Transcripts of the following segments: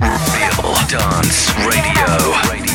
Real Dance Radio.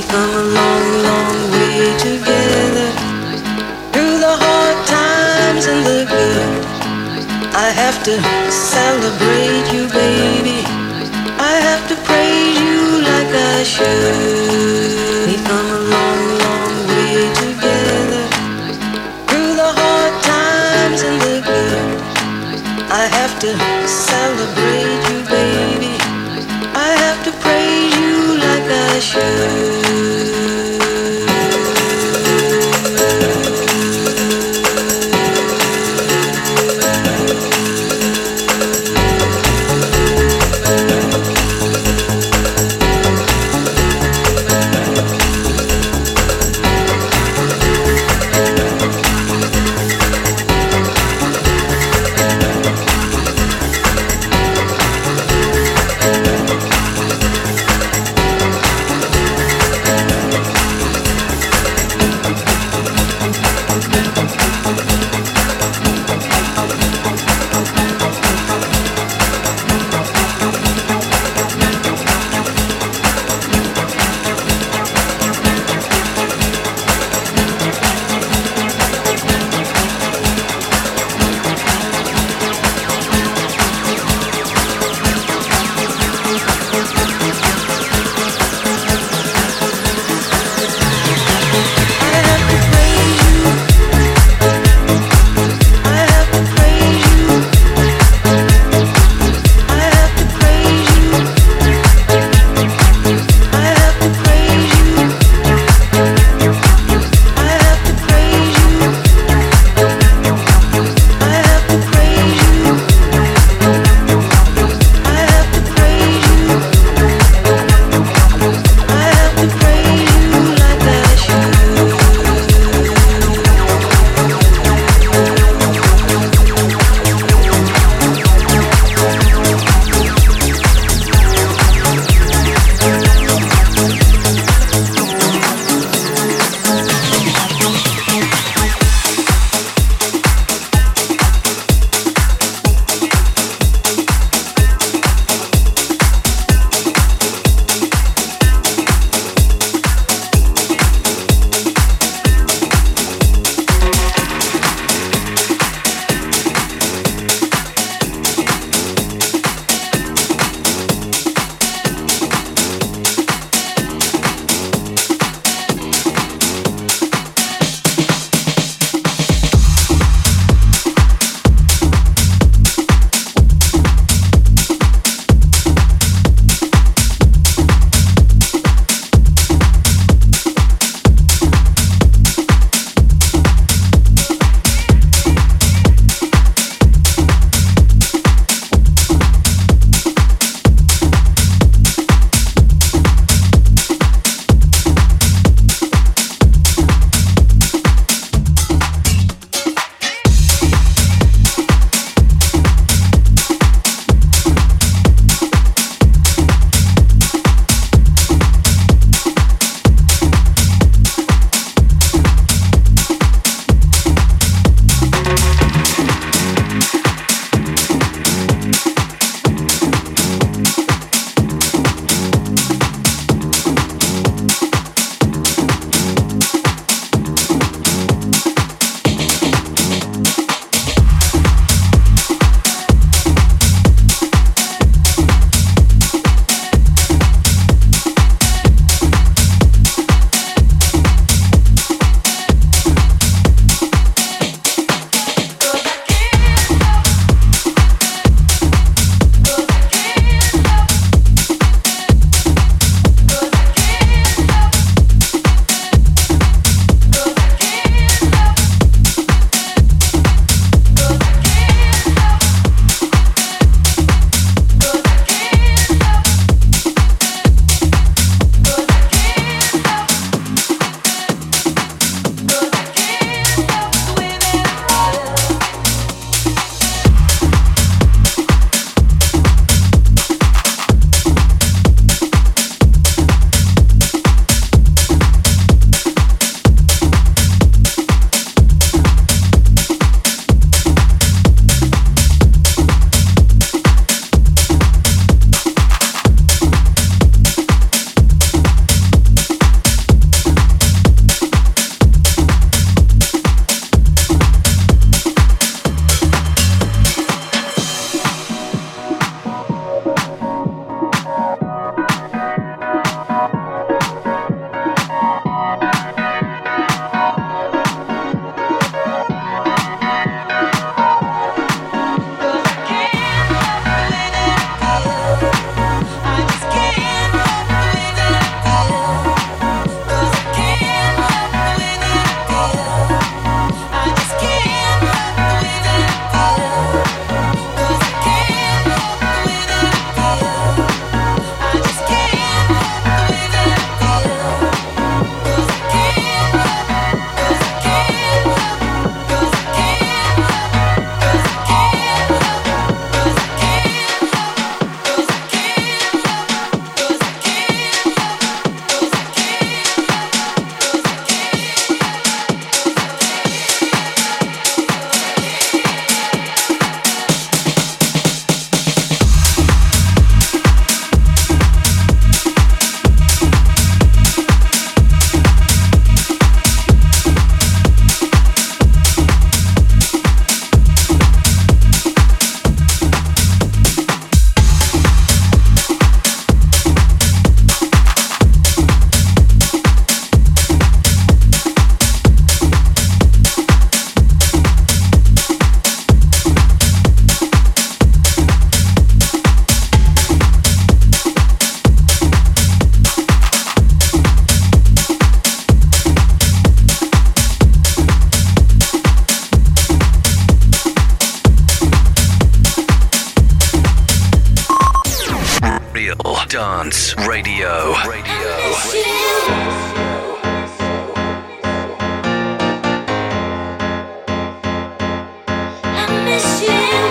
We've come a long, long way together through the hard times and the good. I have to. 的旋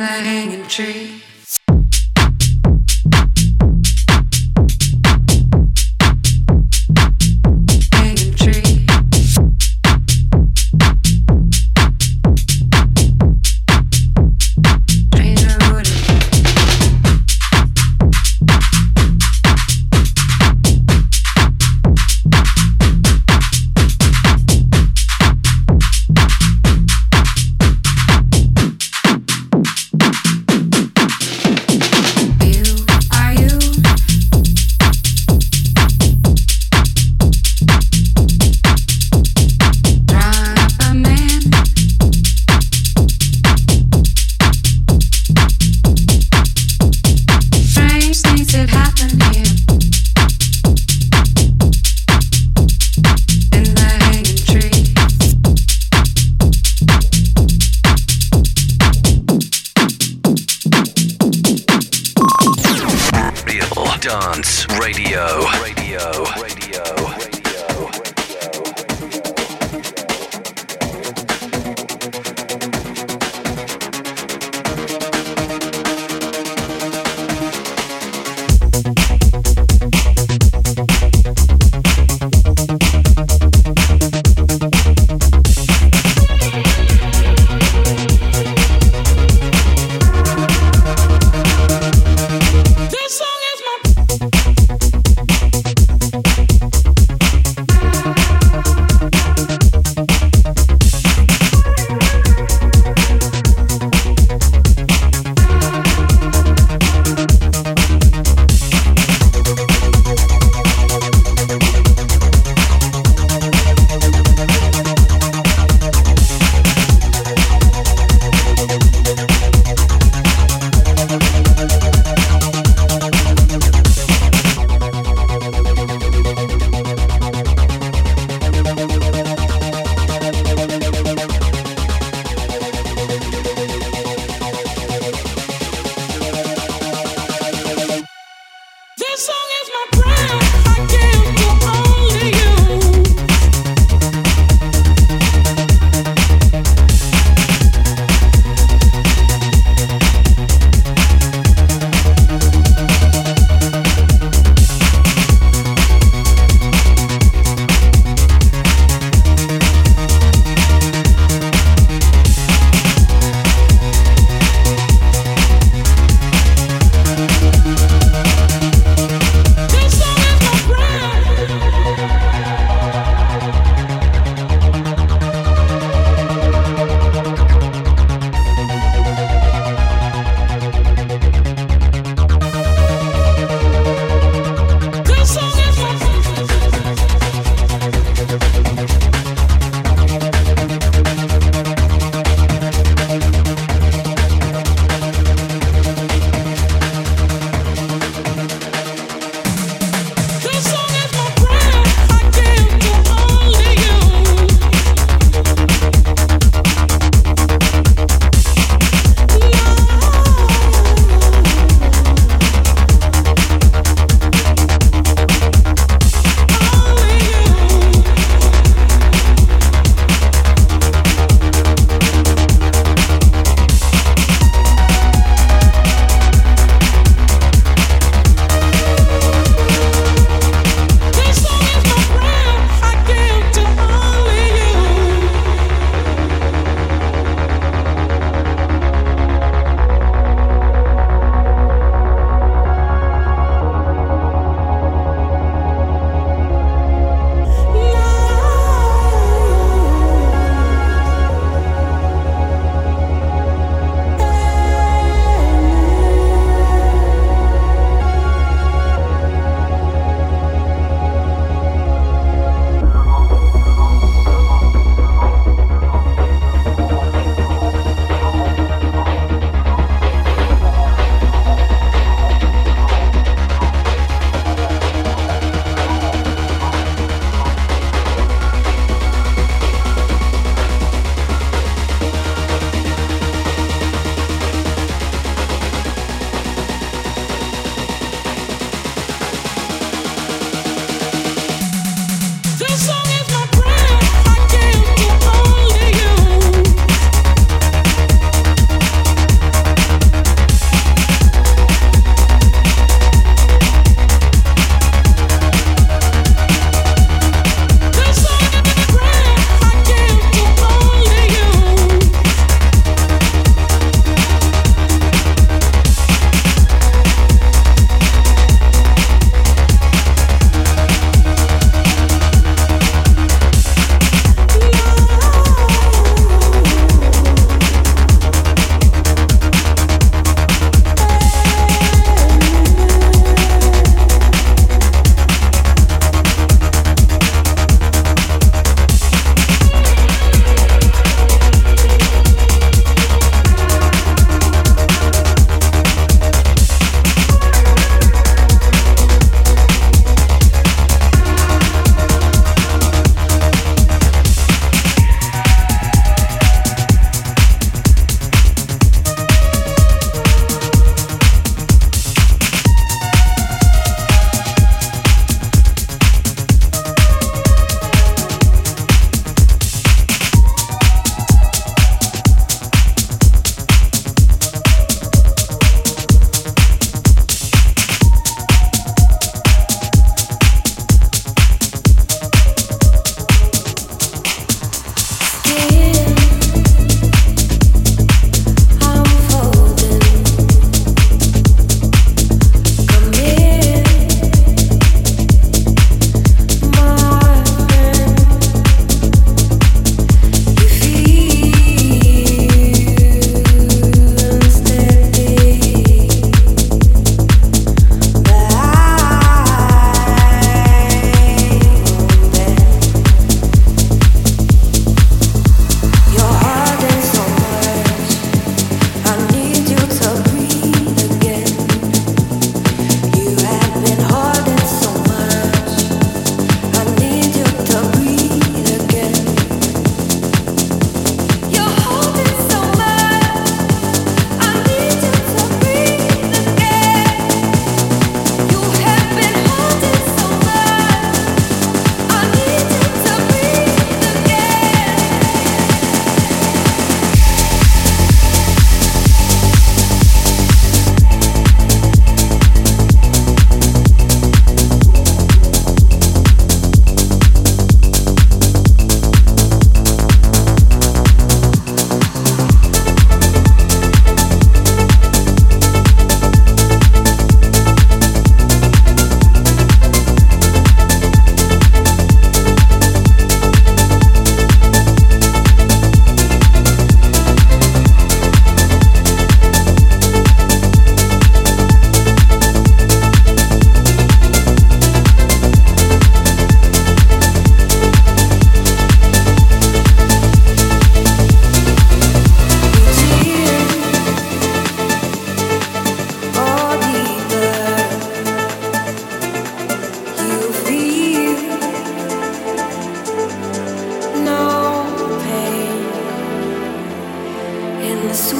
the hanging tree.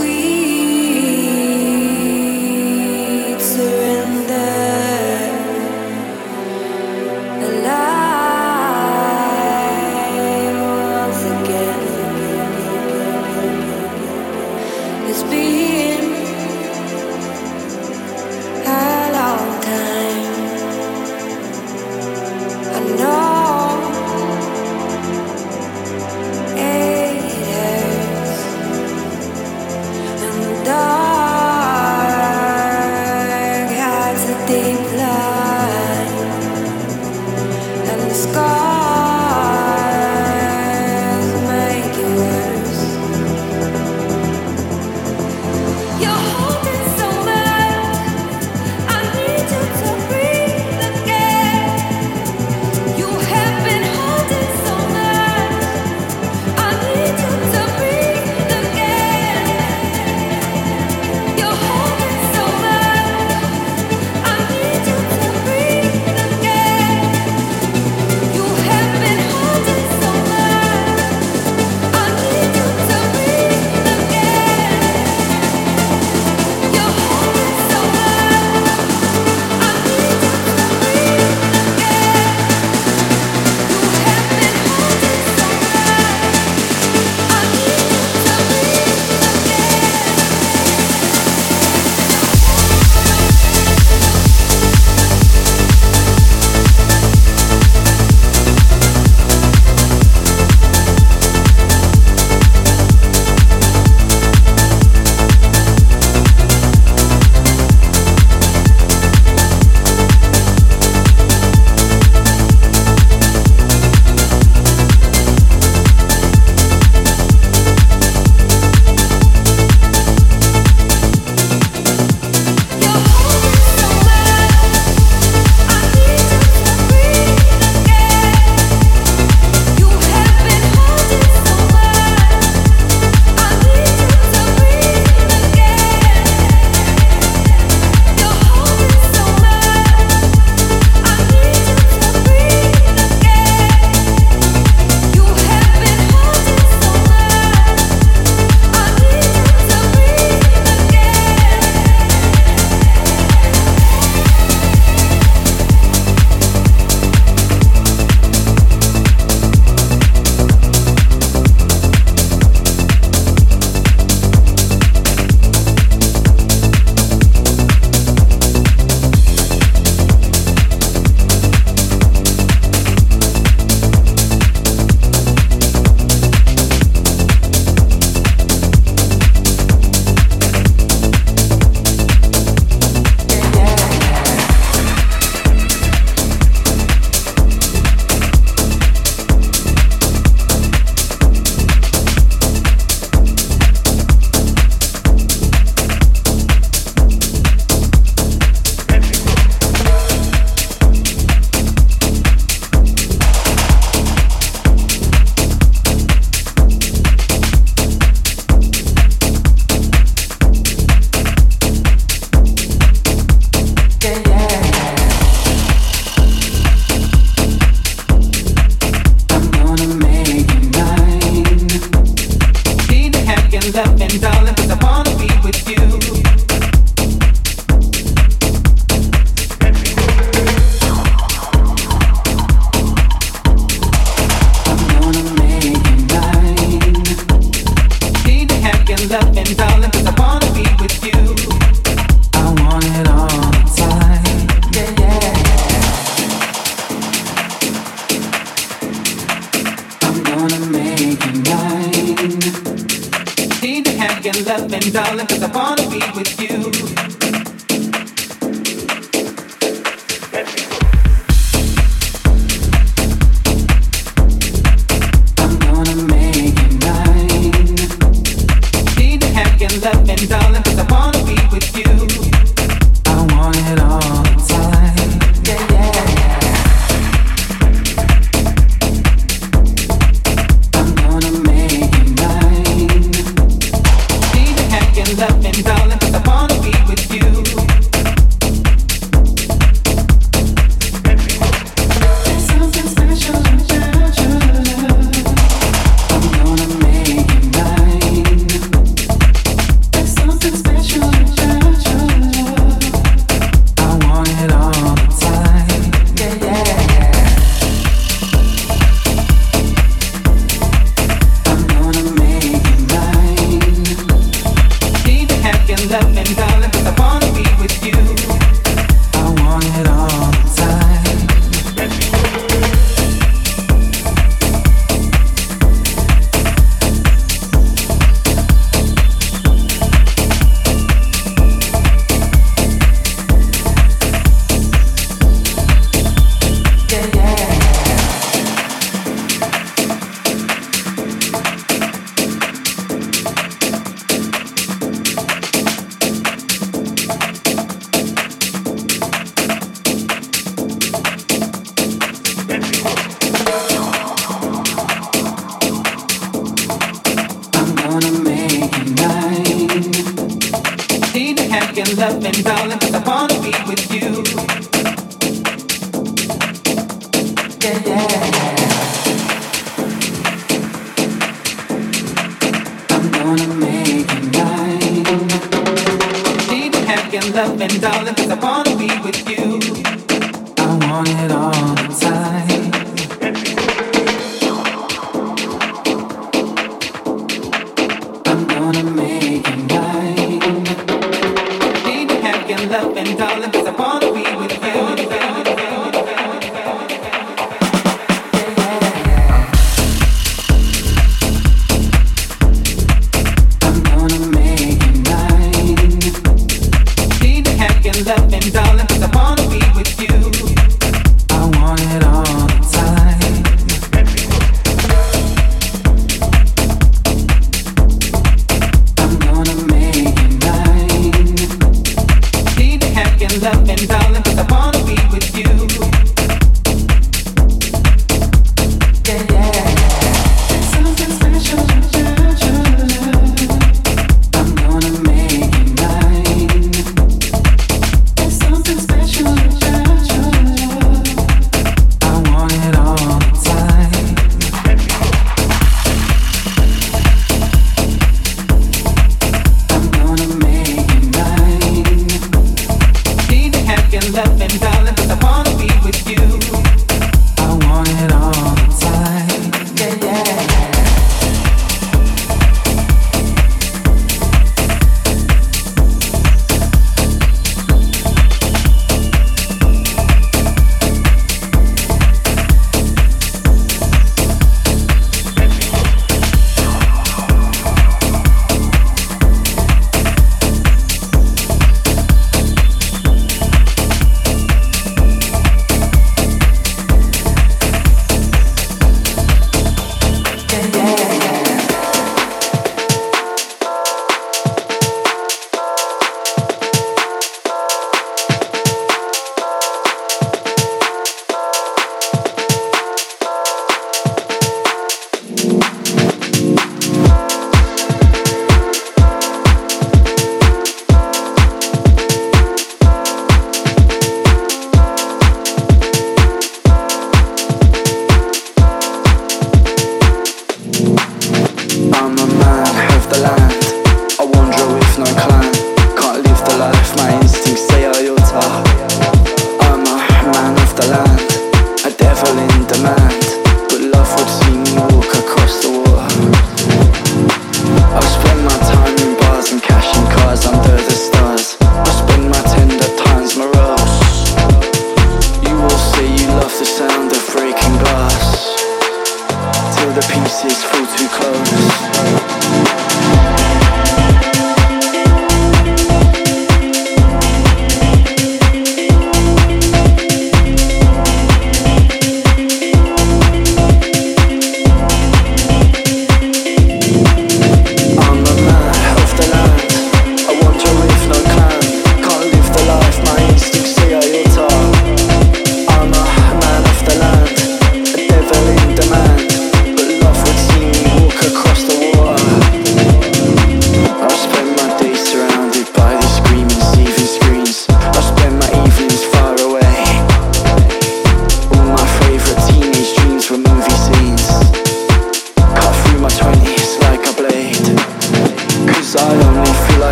we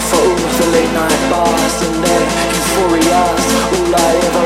suffer all the late night bars and their euphorias. All I ever